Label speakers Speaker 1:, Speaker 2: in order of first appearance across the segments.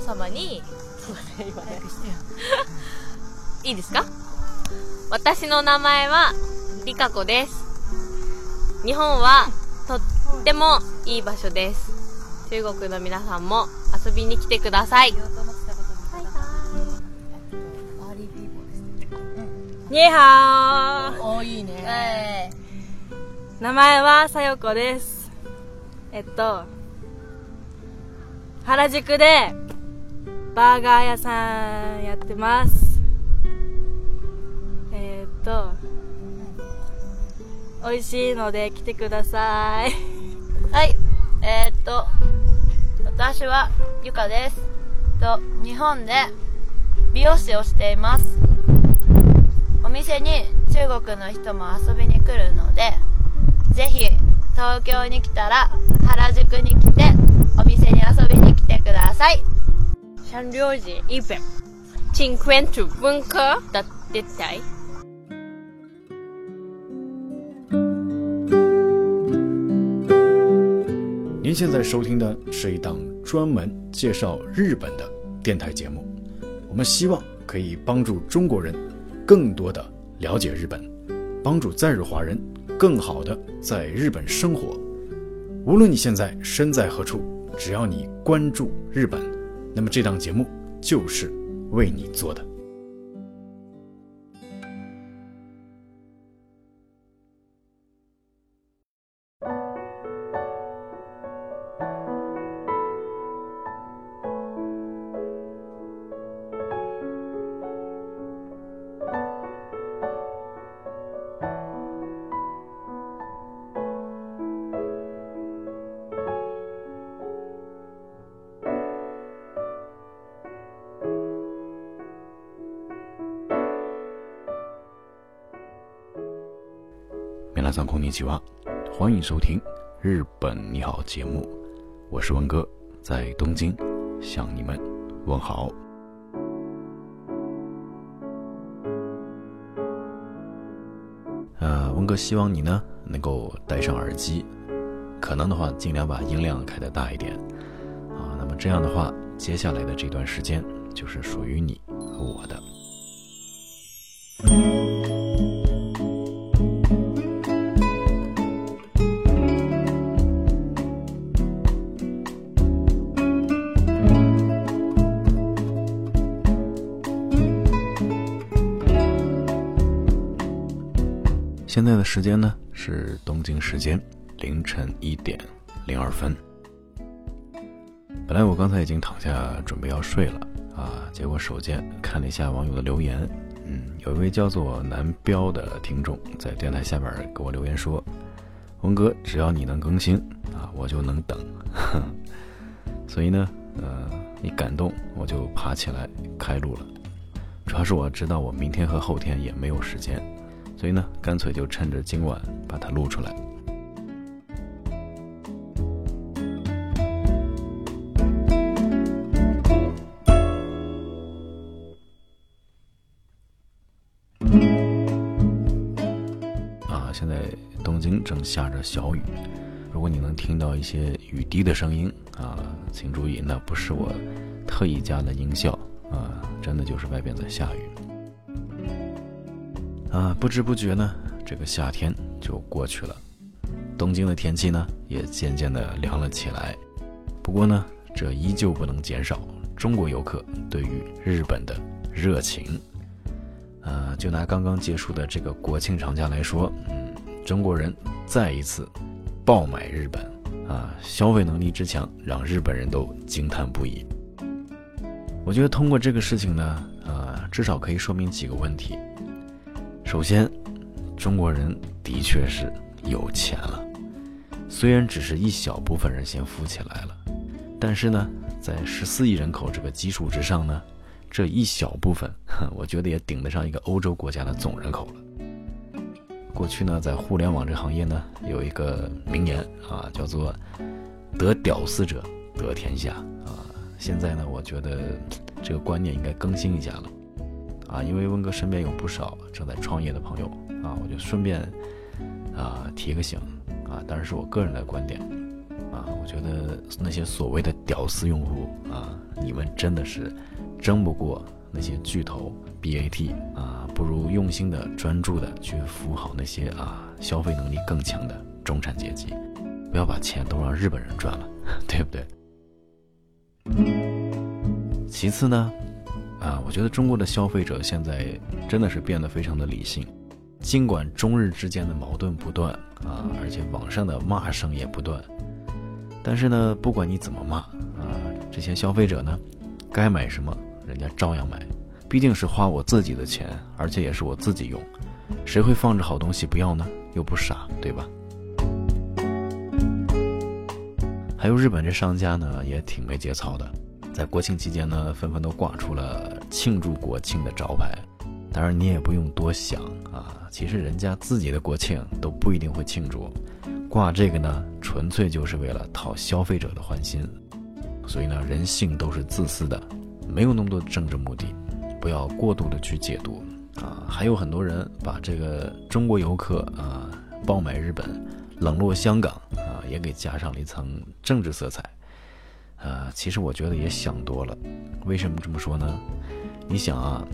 Speaker 1: 皆様にいいですか？私の名前はリカ子です。日本はとってもいい場所です。中国の皆さんも遊びに来てください。
Speaker 2: にはー。
Speaker 3: おいいね。
Speaker 2: 名前はさよこです。えっと原宿でバーガー屋さんやってます。えっと美味しいので来てください。
Speaker 3: はいえー、っと私はゆかです。と日本で美容師をしています。お店に中国の人も遊びに来るのでぜひ東京に来たら原宿に来てお店に遊びに来てください。
Speaker 1: 想了解日本请关注文科的电台
Speaker 4: 您现在收听的是一档专门介绍日本的电台节目，我们希望可以帮助中国人更多的了解日本，帮助在日华人更好的在日本生活。无论你现在身在何处，只要你关注日本，那么这档节目就是为你做的。皆さんこんにちは，欢迎收听《日本你好》节目，我是文哥，在东京向你们问好。呃，文哥希望你呢能够戴上耳机，可能的话尽量把音量开得大一点啊。那么这样的话，接下来的这段时间就是属于你和我的。 时间呢是东京时间凌晨一点零二分。本来我刚才已经躺下准备要睡了啊，结果手贱看了一下网友的留言，嗯，有一位叫做南标的听众在电台下边给我留言说：“文哥，只要你能更新啊，我就能等。”所以呢，呃，一感动我就爬起来开录了。主要是我知道我明天和后天也没有时间。所以呢，干脆就趁着今晚把它录出来。啊，现在东京正下着小雨，如果你能听到一些雨滴的声音啊，请注意，那不是我特意加的音效啊，真的就是外边在下雨。啊，不知不觉呢，这个夏天就过去了，东京的天气呢也渐渐的凉了起来。不过呢，这依旧不能减少中国游客对于日本的热情。呃，就拿刚刚结束的这个国庆长假来说，嗯，中国人再一次爆买日本，啊，消费能力之强让日本人都惊叹不已。我觉得通过这个事情呢，呃，至少可以说明几个问题。首先，中国人的确是有钱了，虽然只是一小部分人先富起来了，但是呢，在十四亿人口这个基础之上呢，这一小部分，我觉得也顶得上一个欧洲国家的总人口了。过去呢，在互联网这行业呢，有一个名言啊，叫做“得屌丝者得天下”啊。现在呢，我觉得这个观念应该更新一下了。啊，因为温哥身边有不少正在创业的朋友啊，我就顺便啊提个醒啊，当然是我个人的观点啊，我觉得那些所谓的屌丝用户啊，你们真的是争不过那些巨头 BAT 啊，不如用心的、专注的去服务好那些啊消费能力更强的中产阶级，不要把钱都让日本人赚了，对不对？其次呢，啊，我觉得中国的消费者现在真的是变得非常的理性，尽管中日之间的矛盾不断啊，而且网上的骂声也不断，但是呢，不管你怎么骂啊，这些消费者呢，该买什么人家照样买，毕竟是花我自己的钱，而且也是我自己用，谁会放着好东西不要呢？又不傻，对吧？还有日本这商家呢，也挺没节操的。在国庆期间呢，纷纷都挂出了庆祝国庆的招牌。当然，你也不用多想啊，其实人家自己的国庆都不一定会庆祝，挂这个呢，纯粹就是为了讨消费者的欢心。所以呢，人性都是自私的，没有那么多政治目的，不要过度的去解读啊。还有很多人把这个中国游客啊爆买日本、冷落香港啊，也给加上了一层政治色彩。呃，其实我觉得也想多了。为什么这么说呢？你想啊，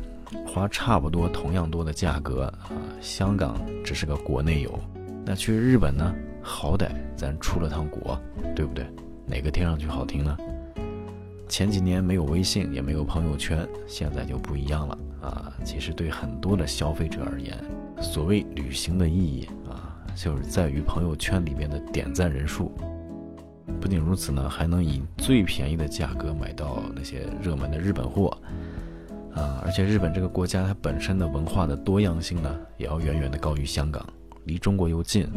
Speaker 4: 花差不多同样多的价格啊，香港只是个国内游，那去日本呢，好歹咱出了趟国，对不对？哪个听上去好听呢？前几年没有微信，也没有朋友圈，现在就不一样了啊。其实对很多的消费者而言，所谓旅行的意义啊，就是在于朋友圈里面的点赞人数。不仅如此呢，还能以最便宜的价格买到那些热门的日本货，啊，而且日本这个国家它本身的文化的多样性呢，也要远远的高于香港，离中国又近，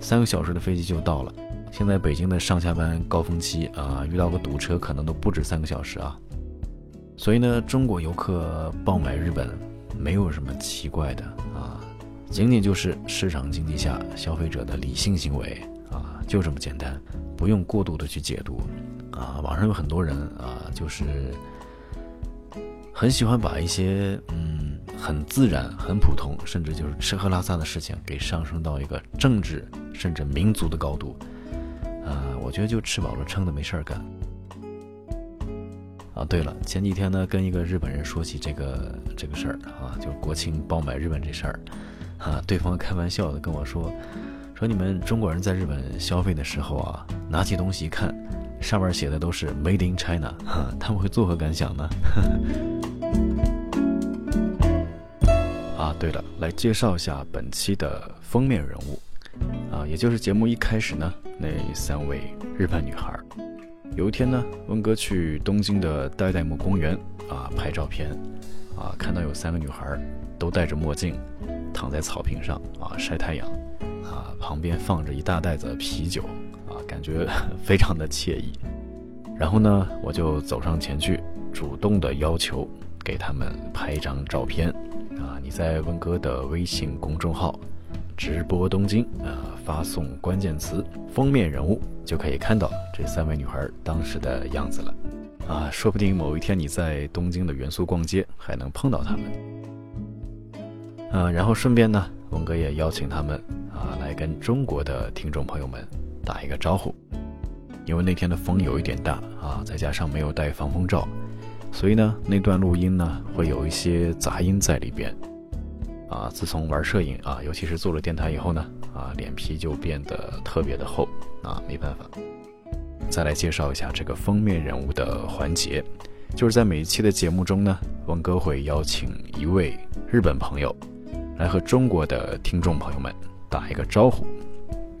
Speaker 4: 三个小时的飞机就到了。现在北京的上下班高峰期啊，遇到个堵车可能都不止三个小时啊。所以呢，中国游客爆买日本，没有什么奇怪的啊，仅仅就是市场经济下消费者的理性行为，就这么简单。不用过度的去解读，啊，网上有很多人啊，就是很喜欢把一些嗯很自然、很普通，甚至就是吃喝拉撒的事情给上升到一个政治甚至民族的高度，啊，我觉得就吃饱了撑的没事儿干。啊，对了，前几天呢跟一个日本人说起这个这个事儿啊，就国庆爆买日本这事儿，啊，对方开玩笑的跟我说。说你们中国人在日本消费的时候啊，拿起东西一看，上面写的都是 Made in China，他们会作何感想呢？啊，对了，来介绍一下本期的封面人物，啊，也就是节目一开始呢那三位日本女孩。有一天呢，温哥去东京的代代木公园啊拍照片，啊，看到有三个女孩都戴着墨镜，躺在草坪上啊晒太阳。旁边放着一大袋子啤酒，啊，感觉 非常的惬意。然后呢，我就走上前去，主动的要求给他们拍一张照片。啊，你在温哥的微信公众号“直播东京”啊，发送关键词“封面人物”，就可以看到这三位女孩当时的样子了。啊，说不定某一天你在东京的元素逛街，还能碰到他们。呃，然后顺便呢，文哥也邀请他们。啊，来跟中国的听众朋友们打一个招呼。因为那天的风有一点大啊，再加上没有带防风罩，所以呢，那段录音呢会有一些杂音在里边。啊，自从玩摄影啊，尤其是做了电台以后呢，啊，脸皮就变得特别的厚啊，没办法。再来介绍一下这个封面人物的环节，就是在每一期的节目中呢，文哥会邀请一位日本朋友来和中国的听众朋友们。打一个招呼，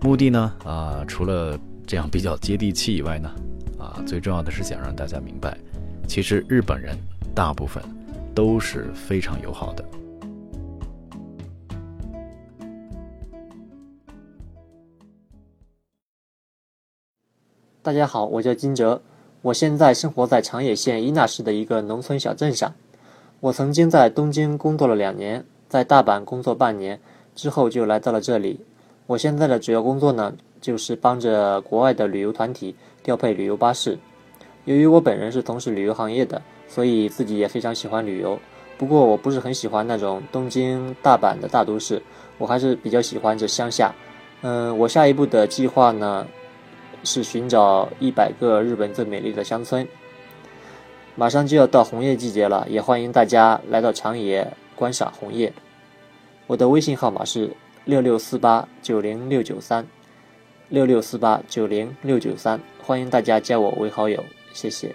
Speaker 4: 目的呢？啊，除了这样比较接地气以外呢，啊，最重要的是想让大家明白，其实日本人大部分都是非常友好的。
Speaker 5: 大家好，我叫金哲，我现在生活在长野县伊那市的一个农村小镇上。我曾经在东京工作了两年，在大阪工作半年。之后就来到了这里。我现在的主要工作呢，就是帮着国外的旅游团体调配旅游巴士。由于我本人是从事旅游行业的，所以自己也非常喜欢旅游。不过我不是很喜欢那种东京、大阪的大都市，我还是比较喜欢这乡下。嗯，我下一步的计划呢，是寻找一百个日本最美丽的乡村。马上就要到红叶季节了，也欢迎大家来到长野观赏红叶。我的微信号码是六六四八九零六九三，六六四八九零六九三，欢迎大家加我为好友，谢谢。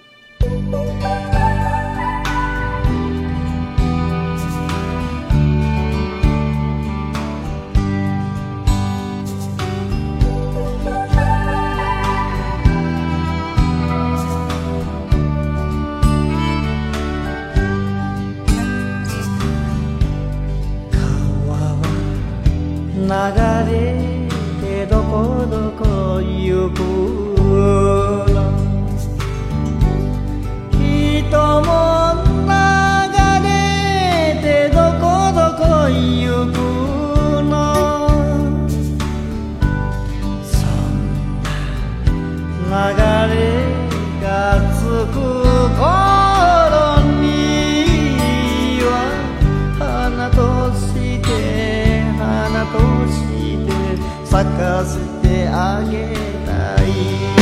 Speaker 6: 咲かせてあげたい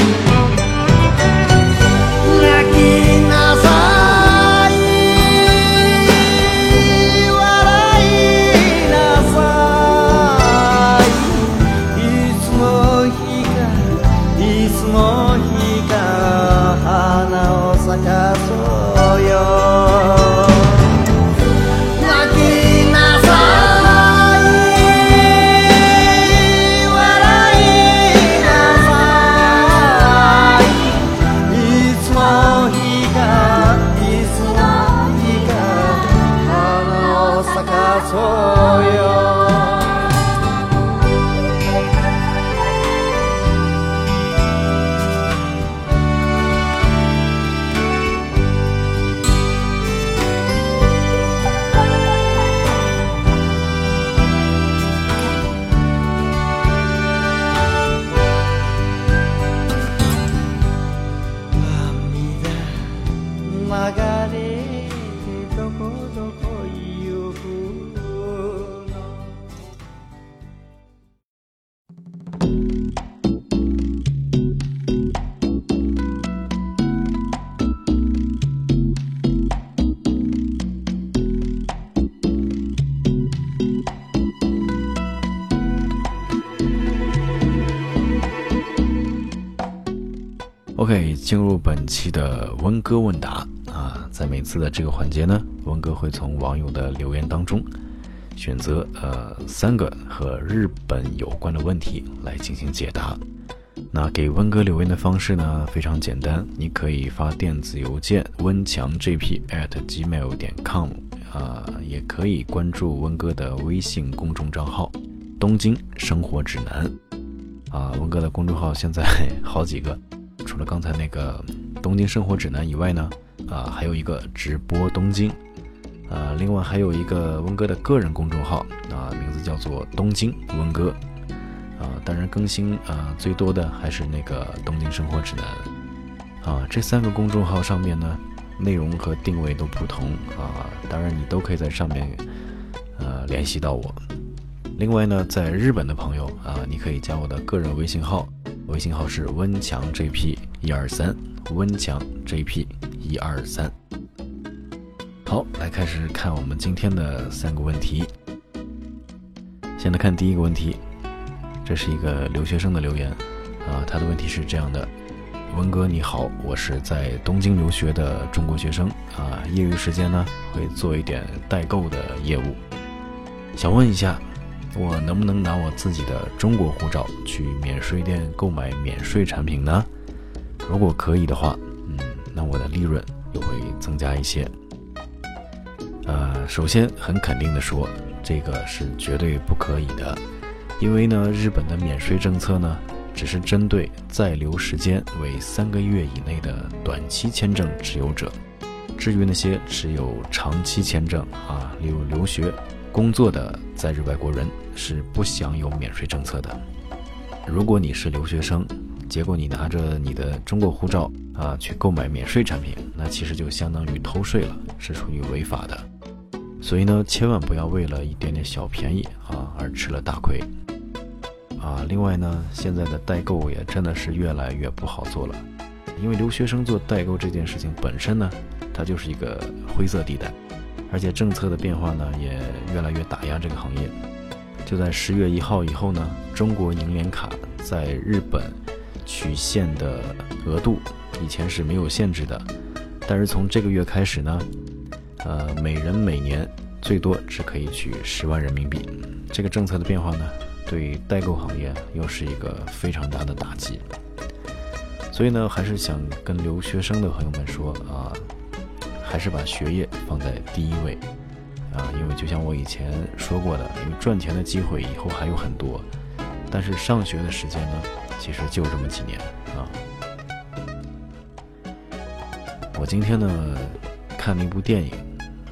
Speaker 4: 进入本期的温哥问答啊，在每次的这个环节呢，温哥会从网友的留言当中选择呃三个和日本有关的问题来进行解答。那给温哥留言的方式呢非常简单，你可以发电子邮件温强 gp at gmail 点 com 啊，也可以关注温哥的微信公众账号“东京生活指南”啊，温哥的公众号现在 好几个。除了刚才那个东京生活指南以外呢，啊，还有一个直播东京，啊，另外还有一个温哥的个人公众号，啊，名字叫做东京温哥，啊，当然更新啊最多的还是那个东京生活指南，啊，这三个公众号上面呢，内容和定位都不同啊，当然你都可以在上面呃联系到我。另外呢，在日本的朋友啊，你可以加我的个人微信号。微信号是温强 JP 一二三，温强 JP 一二三。好，来开始看我们今天的三个问题。先来看第一个问题，这是一个留学生的留言啊，他的问题是这样的：文哥你好，我是在东京留学的中国学生啊，业余时间呢会做一点代购的业务，想问一下。我能不能拿我自己的中国护照去免税店购买免税产品呢？如果可以的话，嗯，那我的利润又会增加一些。呃，首先很肯定的说，这个是绝对不可以的，因为呢，日本的免税政策呢，只是针对在留时间为三个月以内的短期签证持有者，至于那些持有长期签证啊，例如留学。工作的在日外国人是不享有免税政策的。如果你是留学生，结果你拿着你的中国护照啊去购买免税产品，那其实就相当于偷税了，是属于违法的。所以呢，千万不要为了一点点小便宜啊而吃了大亏。啊，另外呢，现在的代购也真的是越来越不好做了，因为留学生做代购这件事情本身呢，它就是一个灰色地带，而且政策的变化呢也越来越打压这个行业。就在十月一号以后呢，中国银联卡在日本取现的额度以前是没有限制的，但是从这个月开始呢，呃，每人每年最多只可以取十万人民币。这个政策的变化呢，对代购行业又是一个非常大的打击。所以呢，还是想跟留学生的朋友们说啊，还是把学业放在第一位啊，因为就像我以前说过的，因为赚钱的机会以后还有很多，但是上学的时间呢，其实就这么几年啊。我今天呢看了一部电影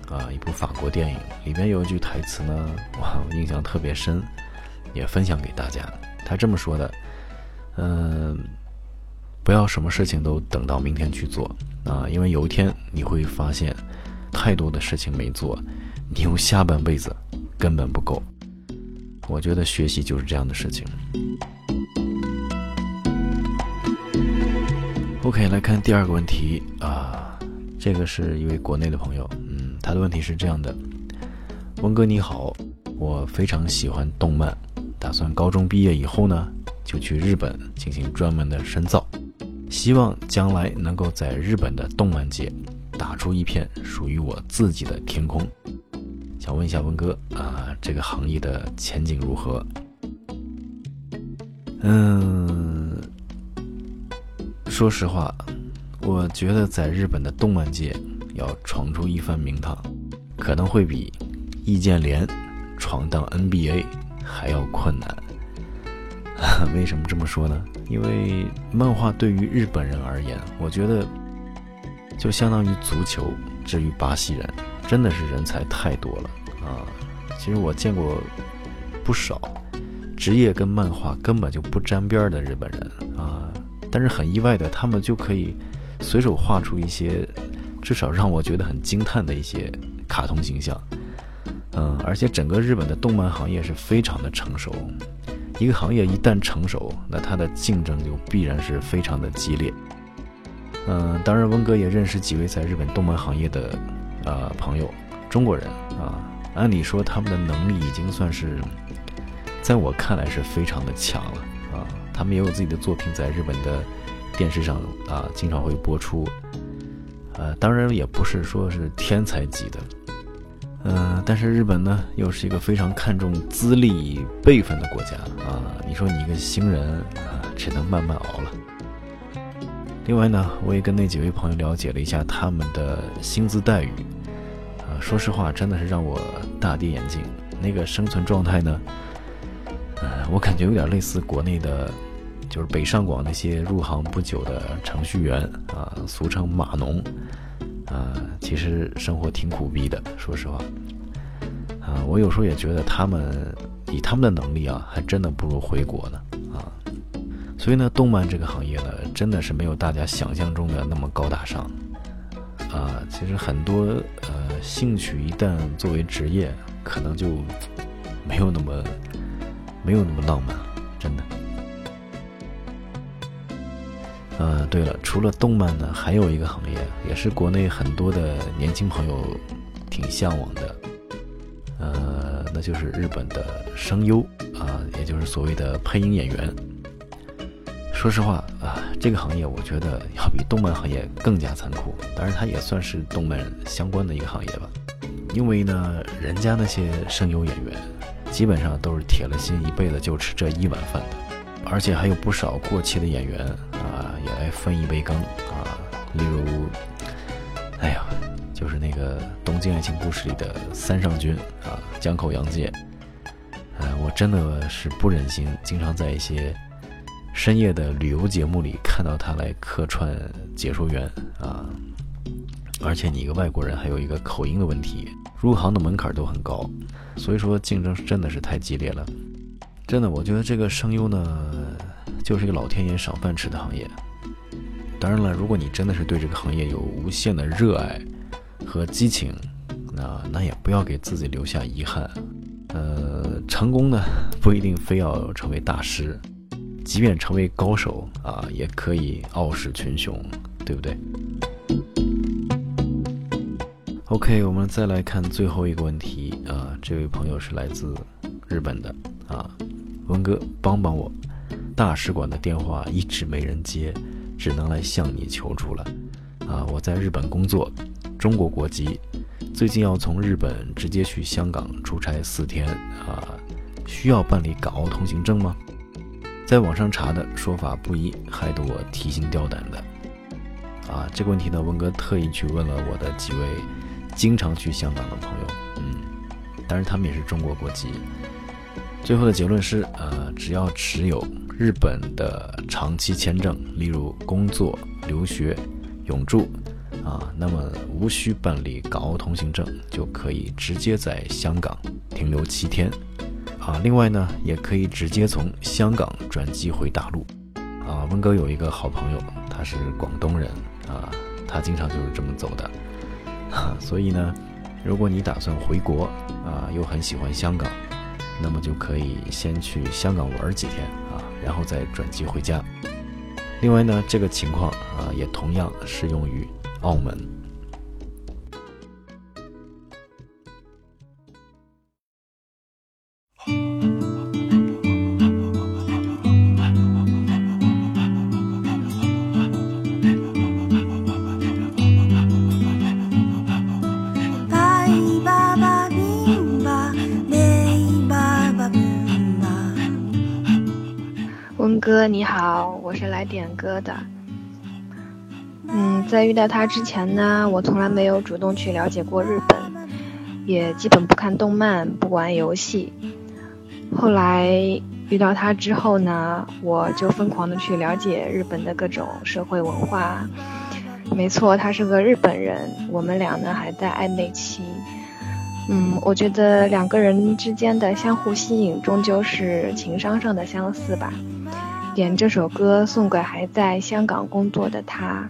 Speaker 4: 啊，一部法国电影，里边有一句台词呢，哇，我印象特别深，也分享给大家。他这么说的，嗯。不要什么事情都等到明天去做啊，因为有一天你会发现，太多的事情没做，你用下半辈子根本不够。我觉得学习就是这样的事情。OK，来看第二个问题啊，这个是一位国内的朋友，嗯，他的问题是这样的：温哥你好，我非常喜欢动漫，打算高中毕业以后呢，就去日本进行专门的深造。希望将来能够在日本的动漫界打出一片属于我自己的天空。想问一下文哥啊，这个行业的前景如何？嗯，说实话，我觉得在日本的动漫界要闯出一番名堂，可能会比易建联闯荡 NBA 还要困难。为什么这么说呢？因为漫画对于日本人而言，我觉得就相当于足球。至于巴西人，真的是人才太多了啊！其实我见过不少职业跟漫画根本就不沾边的日本人啊，但是很意外的，他们就可以随手画出一些至少让我觉得很惊叹的一些卡通形象。嗯，而且整个日本的动漫行业是非常的成熟。一个行业一旦成熟，那它的竞争就必然是非常的激烈。嗯，当然，温哥也认识几位在日本动漫行业的呃朋友，中国人啊，按理说他们的能力已经算是，在我看来是非常的强了啊。他们也有自己的作品在日本的电视上啊，经常会播出。呃，当然也不是说是天才级的。嗯，但是日本呢，又是一个非常看重资历辈分的国家啊。你说你一个新人啊，只能慢慢熬了。另外呢，我也跟那几位朋友了解了一下他们的薪资待遇啊。说实话，真的是让我大跌眼镜。那个生存状态呢，呃，我感觉有点类似国内的，就是北上广那些入行不久的程序员啊，俗称码农。啊，其实生活挺苦逼的，说实话。啊，我有时候也觉得他们以他们的能力啊，还真的不如回国呢。啊，所以呢，动漫这个行业呢，真的是没有大家想象中的那么高大上。啊，其实很多呃兴趣一旦作为职业，可能就没有那么没有那么浪漫，真的。呃，对了，除了动漫呢，还有一个行业，也是国内很多的年轻朋友挺向往的，呃，那就是日本的声优啊，也就是所谓的配音演员。说实话啊，这个行业我觉得要比动漫行业更加残酷，当然它也算是动漫相关的一个行业吧，因为呢，人家那些声优演员基本上都是铁了心一辈子就吃这一碗饭的，而且还有不少过气的演员。也来分一杯羹啊！例如，哎呀，就是那个《东京爱情故事》里的三上君啊，江口洋介。呃，我真的是不忍心经常在一些深夜的旅游节目里看到他来客串解说员啊。而且你一个外国人，还有一个口音的问题，入行的门槛都很高，所以说竞争真的是太激烈了。真的，我觉得这个声优呢，就是一个老天爷赏饭吃的行业。当然了，如果你真的是对这个行业有无限的热爱和激情，那那也不要给自己留下遗憾。呃，成功呢不一定非要成为大师，即便成为高手啊，也可以傲视群雄，对不对？OK，我们再来看最后一个问题啊，这位朋友是来自日本的啊，文哥帮帮我，大使馆的电话一直没人接，只能来向你求助了啊！我在日本工作，中国国籍，最近要从日本直接去香港出差四天啊，需要办理港澳通行证吗？在网上查的说法不一，害得我提心吊胆的啊！这个问题呢，文哥特意去问了我的几位。经常去香港的朋友，嗯，当然他们也是中国国籍。最后的结论是，呃，只要持有日本的长期签证，例如工作、留学、永住，啊，那么无需办理港澳通行证，就可以直接在香港停留七天，啊，另外呢，也可以直接从香港转机回大陆。啊，温哥有一个好朋友，他是广东人，啊，他经常就是这么走的。啊，所以呢，如果你打算回国啊，又很喜欢香港，那么就可以先去香港玩几天，然后再转机回家。另外呢，这个情况啊，也同样适用于澳门。
Speaker 7: 遇到他之前呢，我从来没有主动去了解过日本，也基本不看动漫，不玩游戏。后来遇到他之后呢，我就疯狂的去了解日本的各种社会文化。没错，他是个日本人，我们俩呢还在暧昧期。嗯，我觉得两个人之间的相互吸引，终究是情商上的相似吧。点这首歌送给还在香港工作的他，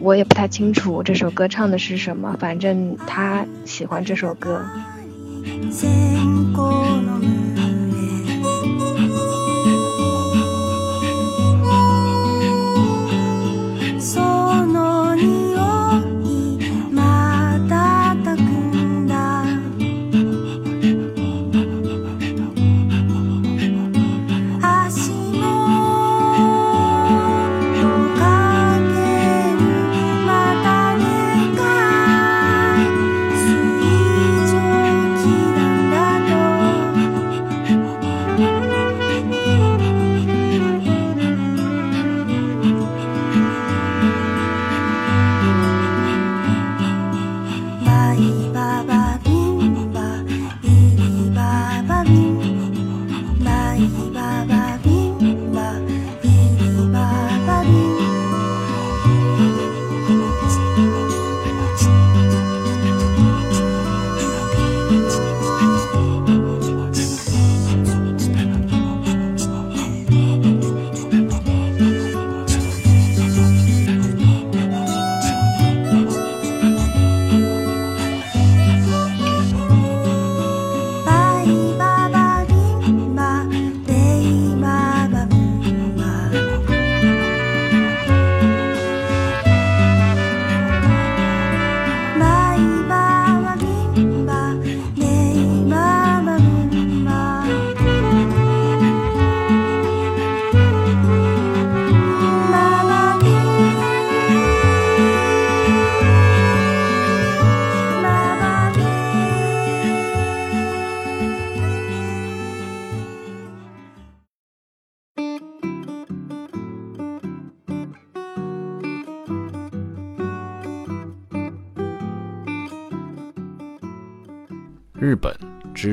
Speaker 7: 我也不太清楚这首歌唱的是什么，反正他喜欢这首歌。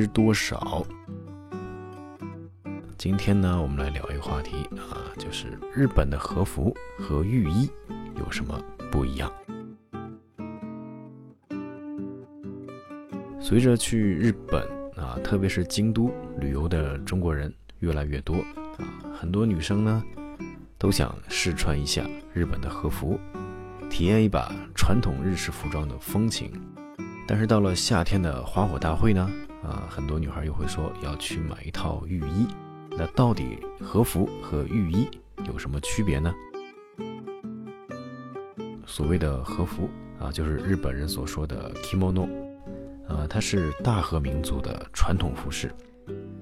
Speaker 4: 多少？今天呢，我们来聊一个话题啊，就是日本的和服和浴衣有什么不一样？随着去日本啊，特别是京都旅游的中国人越来越多啊，很多女生呢都想试穿一下日本的和服，体验一把传统日式服装的风情。但是到了夏天的花火大会呢，啊，很多女孩又会说要去买一套浴衣。那到底和服和浴衣有什么区别呢？所谓的和服啊，就是日本人所说的 kimono，啊，它是大和民族的传统服饰。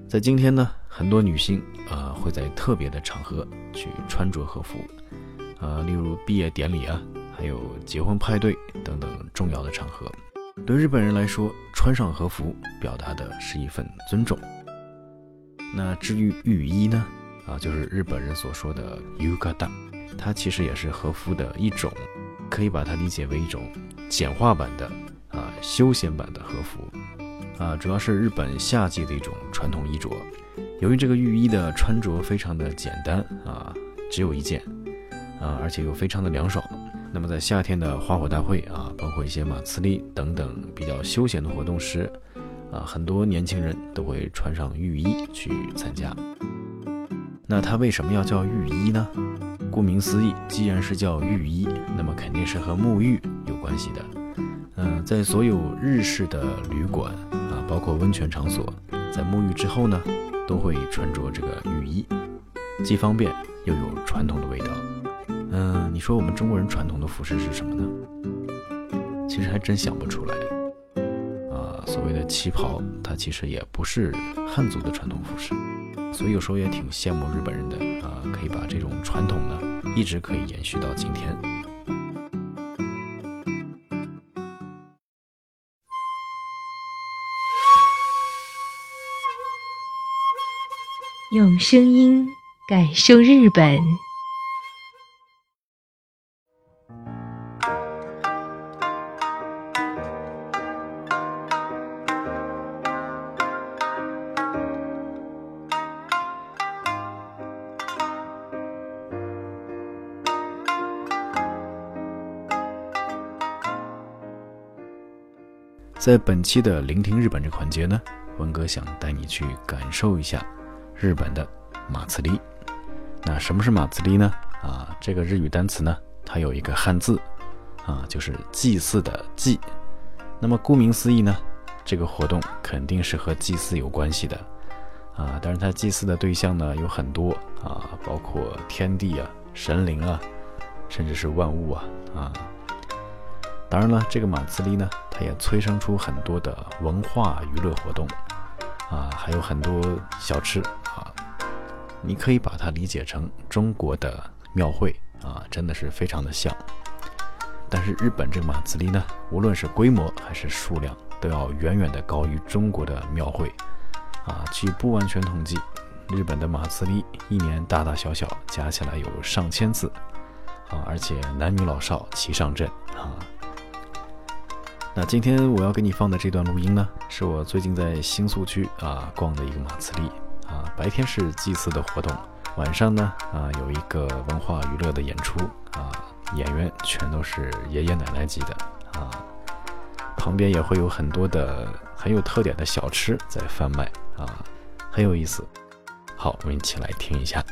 Speaker 4: 在今天呢，很多女性啊会在特别的场合去穿着和服，啊，例如毕业典礼啊，还有结婚派对等等重要的场合。对日本人来说，穿上和服表达的是一份尊重。那至于浴衣呢？啊，就是日本人所说的 yukata，它其实也是和服的一种，可以把它理解为一种简化版的啊休闲版的和服。啊，主要是日本夏季的一种传统衣着。由于这个浴衣的穿着非常的简单啊，只有一件啊，而且又非常的凉爽。那么在夏天的花火大会啊，包括一些马刺利等等比较休闲的活动时，啊，很多年轻人都会穿上浴衣去参加。那它为什么要叫浴衣呢？顾名思义，既然是叫浴衣，那么肯定是和沐浴有关系的。嗯，在所有日式的旅馆啊，包括温泉场所，在沐浴之后呢，都会穿着这个浴衣，既方便又有传统的味道。嗯，你说我们中国人传统的服饰是什么呢？其实还真想不出来。啊，所谓的旗袍，它其实也不是汉族的传统服饰。所以有时候也挺羡慕日本人的啊，可以把这种传统呢，一直可以延续到今天。
Speaker 8: 用声音感受日本。
Speaker 4: 在本期的聆听日本这环节呢，文哥想带你去感受一下日本的马自立。那什么是马自立呢？啊，这个日语单词呢，它有一个汉字，啊，就是祭祀的祭。那么顾名思义呢，这个活动肯定是和祭祀有关系的，啊，但是它祭祀的对象呢有很多啊，包括天地啊、神灵啊，甚至是万物啊，啊。当然了，这个马自立呢，它也催生出很多的文化娱乐活动，啊，还有很多小吃啊，你可以把它理解成中国的庙会啊，真的是非常的像。但是日本这个马自立呢，无论是规模还是数量，都要远远的高于中国的庙会，啊，据不完全统计，日本的马自立一年大大小小加起来有上千次，啊，而且男女老少齐上阵啊。那今天我要给你放的这段录音呢，是我最近在新宿区啊逛的一个马自立啊。白天是祭祀的活动，晚上呢啊有一个文化娱乐的演出啊，演员全都是爷爷奶奶级的啊。旁边也会有很多的很有特点的小吃在贩卖啊，很有意思。好，我们一起来听一下。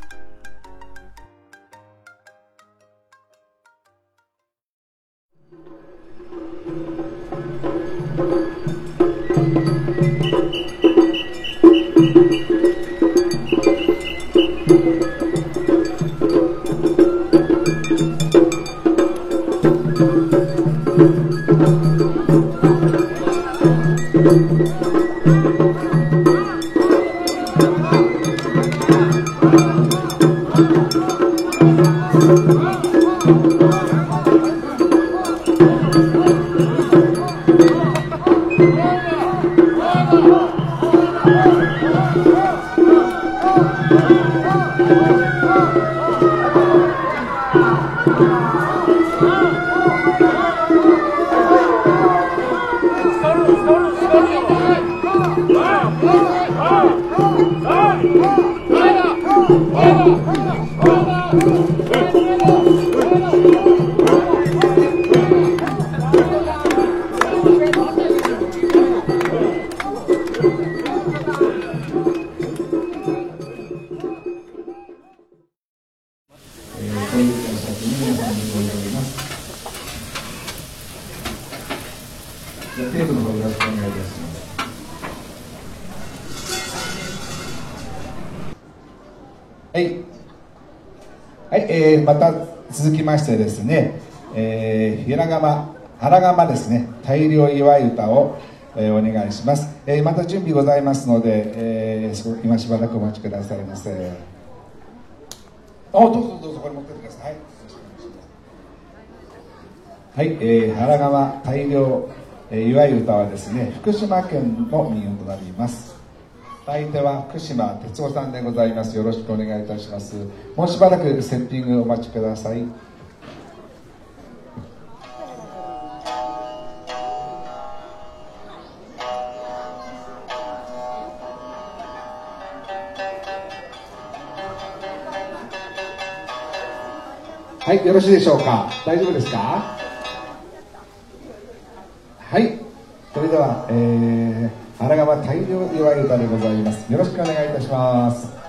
Speaker 9: 祝い歌を、えーお願いします、えーまた準備ございますので、えー今しばらくお待ちくださいませ。あどうぞどうぞこれ持ってってください。はい、えー、原釜大量、えー、祝い歌はですね福島県の民謡となります。相手は福島哲夫さんでございます。よろしくお願いいたします。もうしばらくセッティングお待ちください。はい、よろしいでしょうか？大丈夫ですか？はい、それでは、えー、荒川大量祝い歌でございます。よろしくお願いいたします。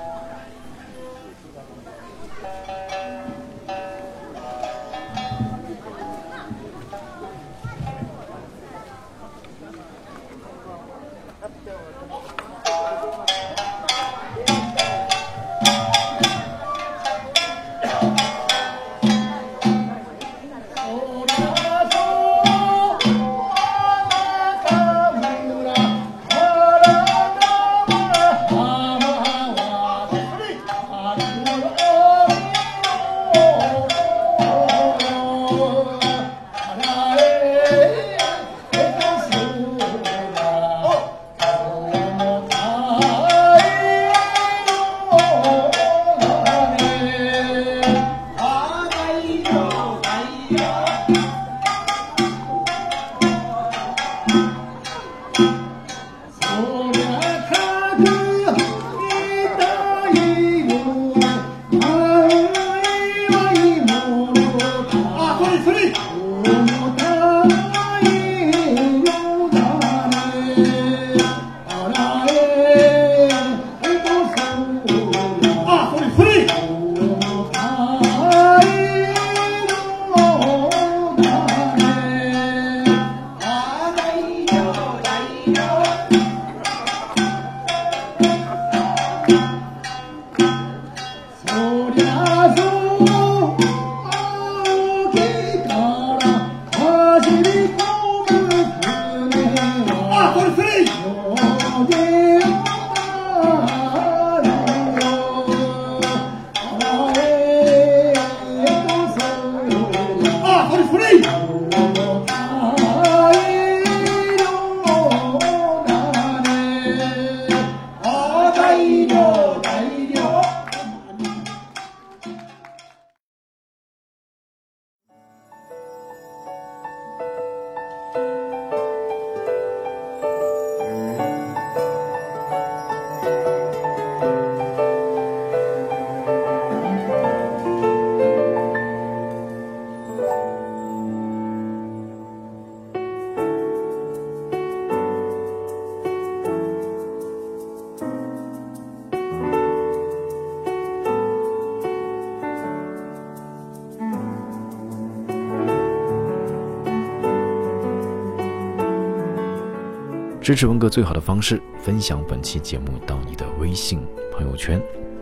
Speaker 4: 支持文哥最好的方式，分享本期节目到你的微信朋友圈，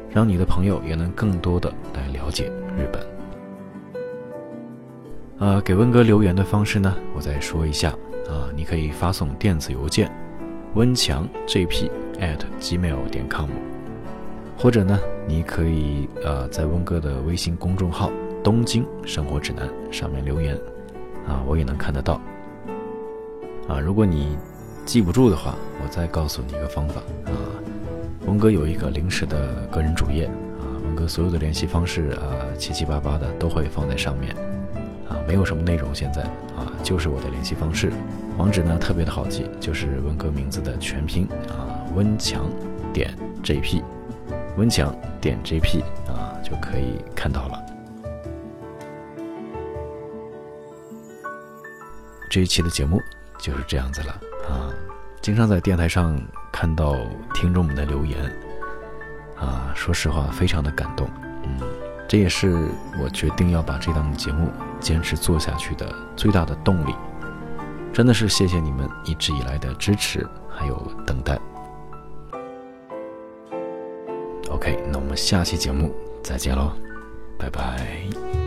Speaker 4: 让你的朋友也能更多的来了解日本。呃，给温哥留言的方式呢，我再说一下啊，你可以发送电子邮件温强 jp at gmail 点 com，或者呢，你可以呃在温哥的微信公众号“东京生活指南”上面留言啊，我也能看得到。啊，如果你记不住的话，我再告诉你一个方法啊。文哥有一个临时的个人主页啊，文哥所有的联系方式啊，七七八八的都会放在上面啊，没有什么内容现在啊，就是我的联系方式。网址呢特别的好记，就是文哥名字的全拼啊，温强点 jp，温强点 jp 啊就可以看到了。这一期的节目就是这样子了。啊，经常在电台上看到听众们的留言，啊，说实话非常的感动，嗯，这也是我决定要把这档节目坚持做下去的最大的动力。真的是谢谢你们一直以来的支持还有等待。OK，那我们下期节目再见喽，拜拜。